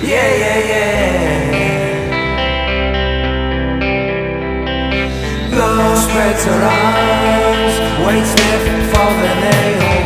Yeah, yeah, yeah. Love spreads her arms, waits there for the nail.